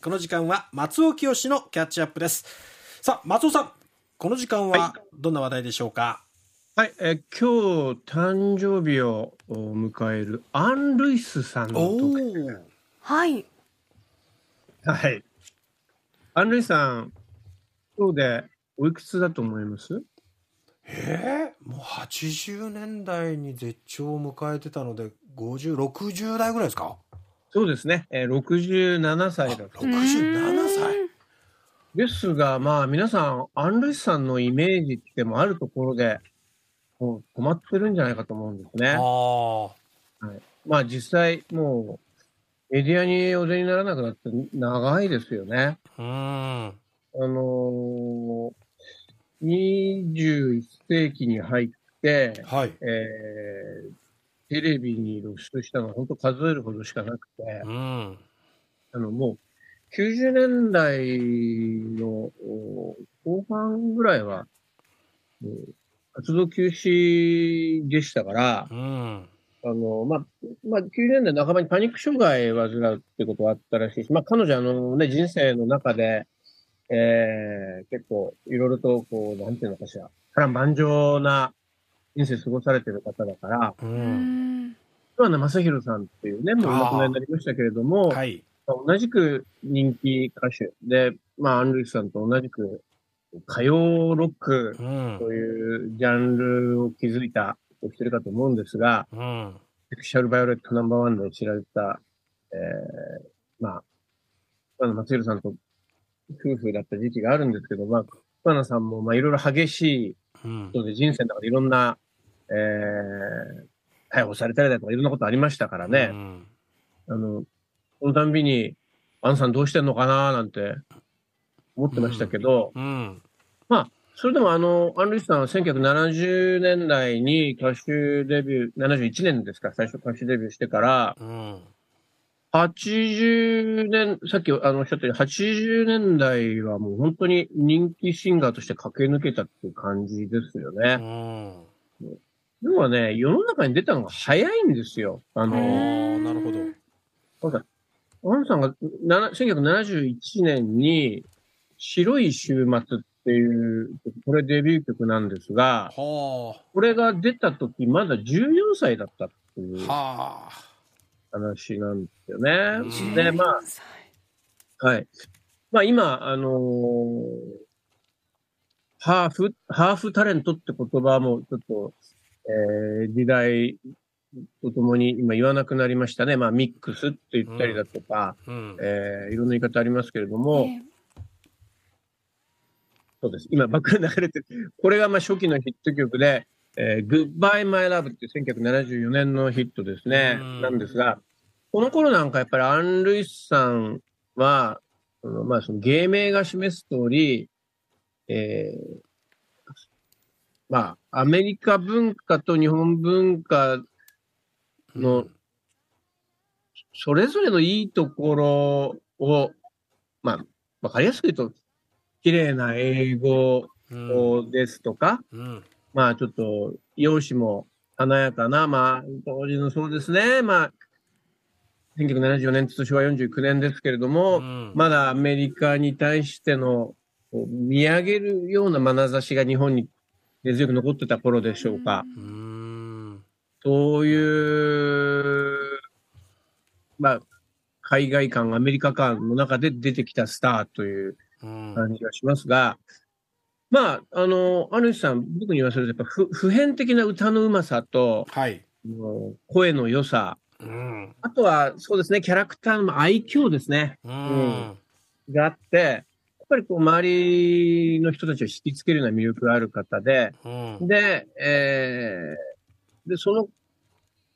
この時間は松尾清のキャッチアップです。さあ、松尾さん、この時間はどんな話題でしょうか、はい、えー今日誕生日をお迎えるアン・ルイスさんのはい。はい。アン・ルイスさん、今日でおいくつだと思います？えー、もう80年代に絶頂を迎えてたので、50、60代ぐらいですか？そうですね、えー67歳だと。67歳ですが、まあ皆さん、アン・ルイスさんのイメージってもあるところで、もう止まってるんじゃないかと思うんですね。あまあ実際、もうメディアにお出にならなくなって長いですよね。あ、うん。あのー、21世紀に入って、はい。えーテレビに露出したのは本当数えるほどしかなくて、うん。あの、もう90年代の後半ぐらいは、活動休止でしたから、うん。あの、まあ、まあ、90年代半ばにパニック障害を患うってことがあったらしいし、まあ、彼女あのね、人生の中で、えー、結構、いろいろと、こう、なんていうのかしら、波乱万丈な人生過ごされてる方だから、う。うんん。桑名正宏さんっていうね、もうお亡くなりになりましたけれども、はい。まあ同じく人気歌手で、まあ、アン・ルイスさんと同じく、歌謡ロックうん。というジャンルを築いたお一人かと思うんですが、うん。セクシャルバイオレットナンバーワンで知られた、えー、まあ、桑名松弘さんと夫婦だった時期があるんですけど、まあ、桑名さんも、まあ、いろいろ激しいうん。人で人生の中でいろんな、えー、逮捕されたりだとかいろんなことありましたからね、うんあの、そのたんびに、アンさんどうしてんのかななんて思ってましたけど、うん。それでもあの、アン・ルイスさんは1970年代に歌手デビュー、71年ですか、最初歌手デビューしてから、うん。80年、さっきあのおっしゃったように、80年代はもう本当に人気シンガーとして駆け抜けたっていう感じですようね。ん。要はね、世の中に出たのが早いんですよ。あああ、の、なるほど。なんかさんがな1971年に白い週末っていう、これデビュー曲なんですが、はこれが出た時まだ14歳だったっていうあ。はあ。話なんですよね。うんで、まあ、はい。まあ今、あのーハーフ、ハーフタレントって言葉もちょっと、えー時代とともに今言わなくなりましたね。まあミックスって言ったりだとか、うん。えーいろんな言い方ありますけれども、えそうです。今、バックで流れてる。これがまあ初期のヒット曲で、えー、Goodbye My Love っていう1974年のヒットですね。うんなんですが、この頃なんかやっぱりアン・ルイスさんは、そのまあその芸名が示す通り、えーまあ、アメリカ文化と日本文化のそれぞれのいいところを、まあ、わかりやすく言うと、綺麗な英語うん。ですとか、うん。まあちょっと、容姿も華やかな、まあ、当時のそうですね、まあ、1974年、昭和49年ですけれども、うんまだアメリカに対しての、見上げるような眼差しが日本に根強く残ってた頃でしょうか。うん。そういう、まあ、海外感、アメリカ感の中で出てきたスターといううん。感じがしますが、まあ、あの、アヌシさん、僕に言わせると、やっぱ普普遍的な歌のうまさと、はい。声の良さ、うん。あとは、そうですね、キャラクターの愛嬌ですね、うん。があって、やっぱりこう、周りの人たちを引きつけるような魅力がある方で、うん。で、えー、で、その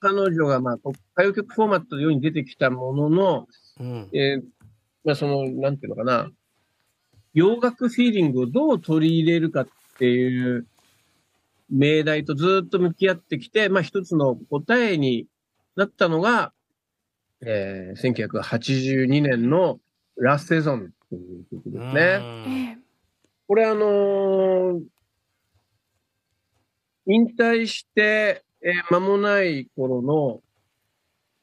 彼女が、まあ、歌謡曲フォーマットのように出てきたものの、うん。えーまあ、その、なんていうのかな、洋楽フィーリングをどう取り入れるかっていう命題とずっと向き合ってきて、まあ、一つの答えになったのが、えー、1982年のラスセゾンという曲ですね。ええこれあのー引退して、えー間もない頃の、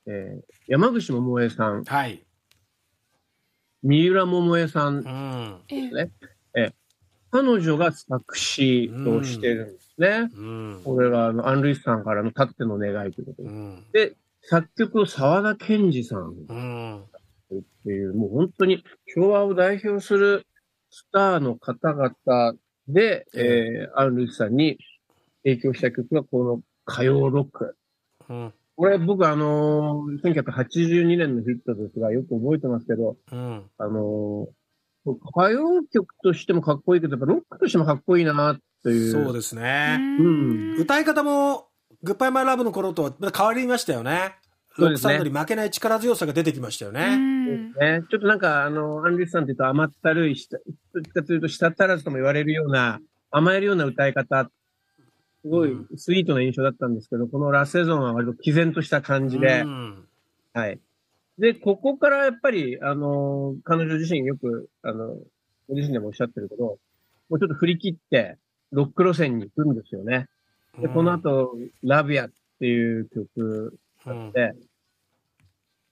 えー山口百恵さんはい。三浦桃江さんうん。えね彼女が作詞をしてるんですね。うん。これがあのアン・ルイスさんからのたっての願いということで。うん。で、作曲を沢田研二さんうん。っていう、もう本当に昭和を代表するスターの方々で、えー、アン・ルイスさんに影響した曲がこの歌謡ロック。うん。これ僕あのー、1982年のヒットですが、よく覚えてますけど、うん。あのー歌謡曲としてもかっこいいけど、やっぱロックとしてもかっこいいなっていう。そうですね。うん歌い方も、グッバイマイラブの頃とはまた変わりましたよね。ロックそうですねサウンドに負けない力強さが出てきましたようね。んね、ちょっとなんか、あの、アンリスさんって言うと甘ったるい、したどっちかというと舌足らずとも言われるような、甘えるような歌い方、すごいスイートな印象だったんですけど、このラセゾンは割と毅然とした感じで、うん。はい。で、ここからやっぱり、あの、彼女自身よく、あの、ご自身でもおっしゃってるけど、もうちょっと振り切って、ロック路線に行くんですよね。で、この、後、ラビアっていう曲うん。で、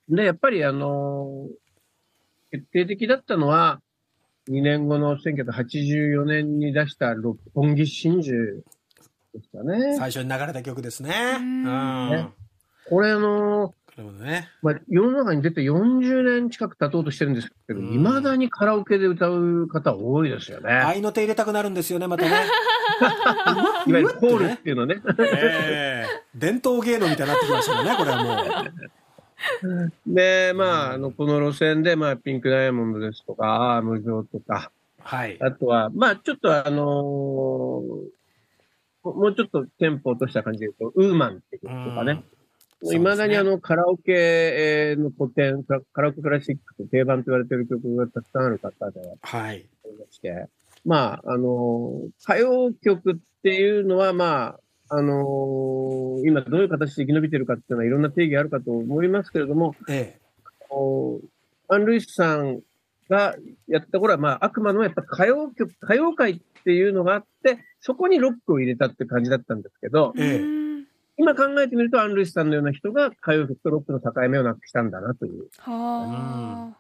で、やっぱりあの決定的だったのは、2年後の1984年に出した六本木真珠ですかね。最初に流れた曲ですね。ううんん。ねこれあのこれもね。まあ、世の中に出て40年近く経とうとしてるんですけど、うん未だにカラオケで歌う方多いですよね。愛の手入れたくなるんですよね、またね。いわゆるコールっていうのね。ええ伝統芸能みたいになってきましたもんね、これはもう。で、まあ、あの、この路線で、まあ、ピンクダイヤモンドですとか、アーム状とか、はい。あとは、まあ、ちょっとあのーももうちょっとテンポを落とした感じで言うと、ウーマンって曲とかね。うんいまだにあの、カラオケえーの古典、カカラオケクラシックと定番と言われている曲がたくさんある方ではい。して、まあ、あのー歌謡曲っていうのは、まあ、あのー今どういう形で生き延びてるかっていうのはいろんな定義あるかと思いますけれども、ええ。おアン・ルイスさんがやった頃は、まあ、あくまでもやっぱ歌謡曲、歌謡界っていうのがあって、そこにロックを入れたって感じだったんですけど、え今考えてみると、アン・ルイスさんのような人が歌謡曲とロックの境目をなくしたんだなという。は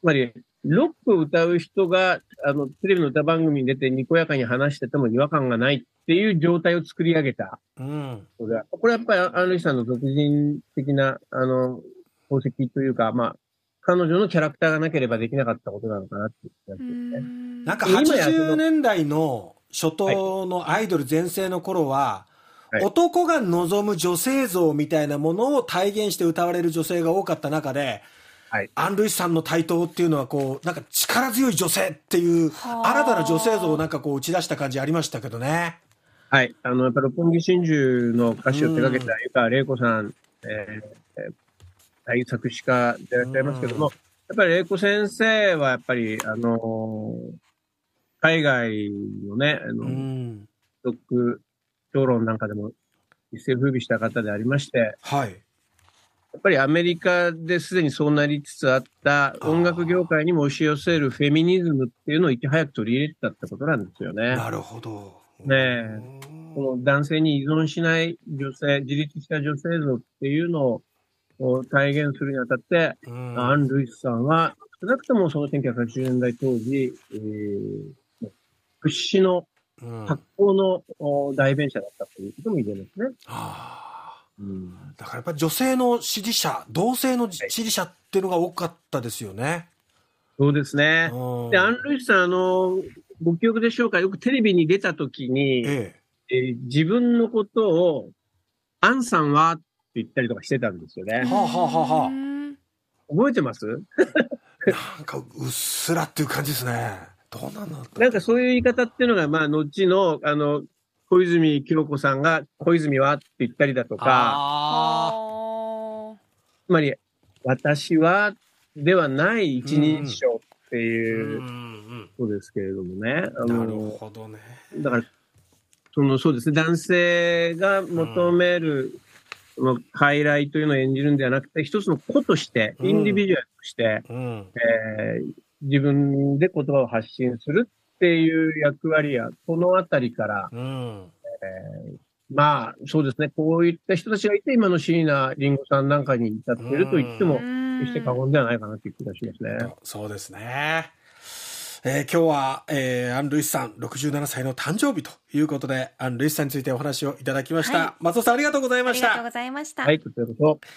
つまり、ロックを歌う人が、あの、テレビの歌番組に出てにこやかに話してても違和感がないっていう状態を作り上げた。うん。これはやっぱりアン・ルイスさんの独人的な、あの、功績というか、まあ、彼女のキャラクターがなければできなかったことなのかなっていう気がすうるね。んなんか今やその80年代の初頭のアイドル全盛の頃は、はい。男が望む女性像みたいなものを体現して歌われる女性が多かった中で、はい。アン・ルイスさんの台頭っていうのはこう、なんか力強い女性っていう、はあ。新たな女性像をなんかこう打ち出した感じありましたけどね。はい。あの、やっぱり六本木真珠の歌詞を手掛けた湯川玲子さん、えーえー大作詞家でいらっしゃいますけども、やっぱり玲子先生はやっぱり、あのー海外のね、あの、うん。ロック評論なんかでも一世風靡した方でありまして、やはい。っぱりアメリカですでにそうなりつつあった音楽業界にも押し寄せるフェミニズムっていうのをいち早く取り入れてたってことなんですよね。なるほど。ねえこの男性に依存しない女性、自立した女性像っていうのを体現するにあたって、うんアン・ルイスさんは少なくともその1980年代当時、えー屈指のうん発行のお代弁者だったということも言えますね。ああうんだからやっぱり女性の支持者、同性の支持者っていうのが多かったですよね。そうですね。うんで、アン・ルイスさん、あの、ご記憶でしょうか、よくテレビに出たときに、ええー自分のことを、アンさんはって言ったりとかしてたんですよね。はあはあはあはあうん覚えてます？え。なんかうっすらっていう感じですね。どうなんだろうなんかそういう言い方っていうのが、まあ、後の、あの、小泉京子さんが、小泉はって言ったりだとか、ああつまり、私は、ではない一人称ってーいうことですけれどもね。なるの、ほどね。だから、その、そうですね、男性が求める、その、傀儡というのを演じるんではなくて、一つの個として、うんインディビジュアルとして、うん。えー自分で言葉を発信するっていう役割や、このあたりから、うん。まあ、そうですね、こういった人たちがいて、今の椎名林檎さんなんかに至っていると言ってもー決して過言ではないかなという気がしますね。そうですね。えー今日は、えーアン・ルイスさん67歳の誕生日ということで、アン・ルイスさんについてお話をいただきました。はい松尾さんありがとうございましたありがとうご。ざいました。はい、こちらこそ。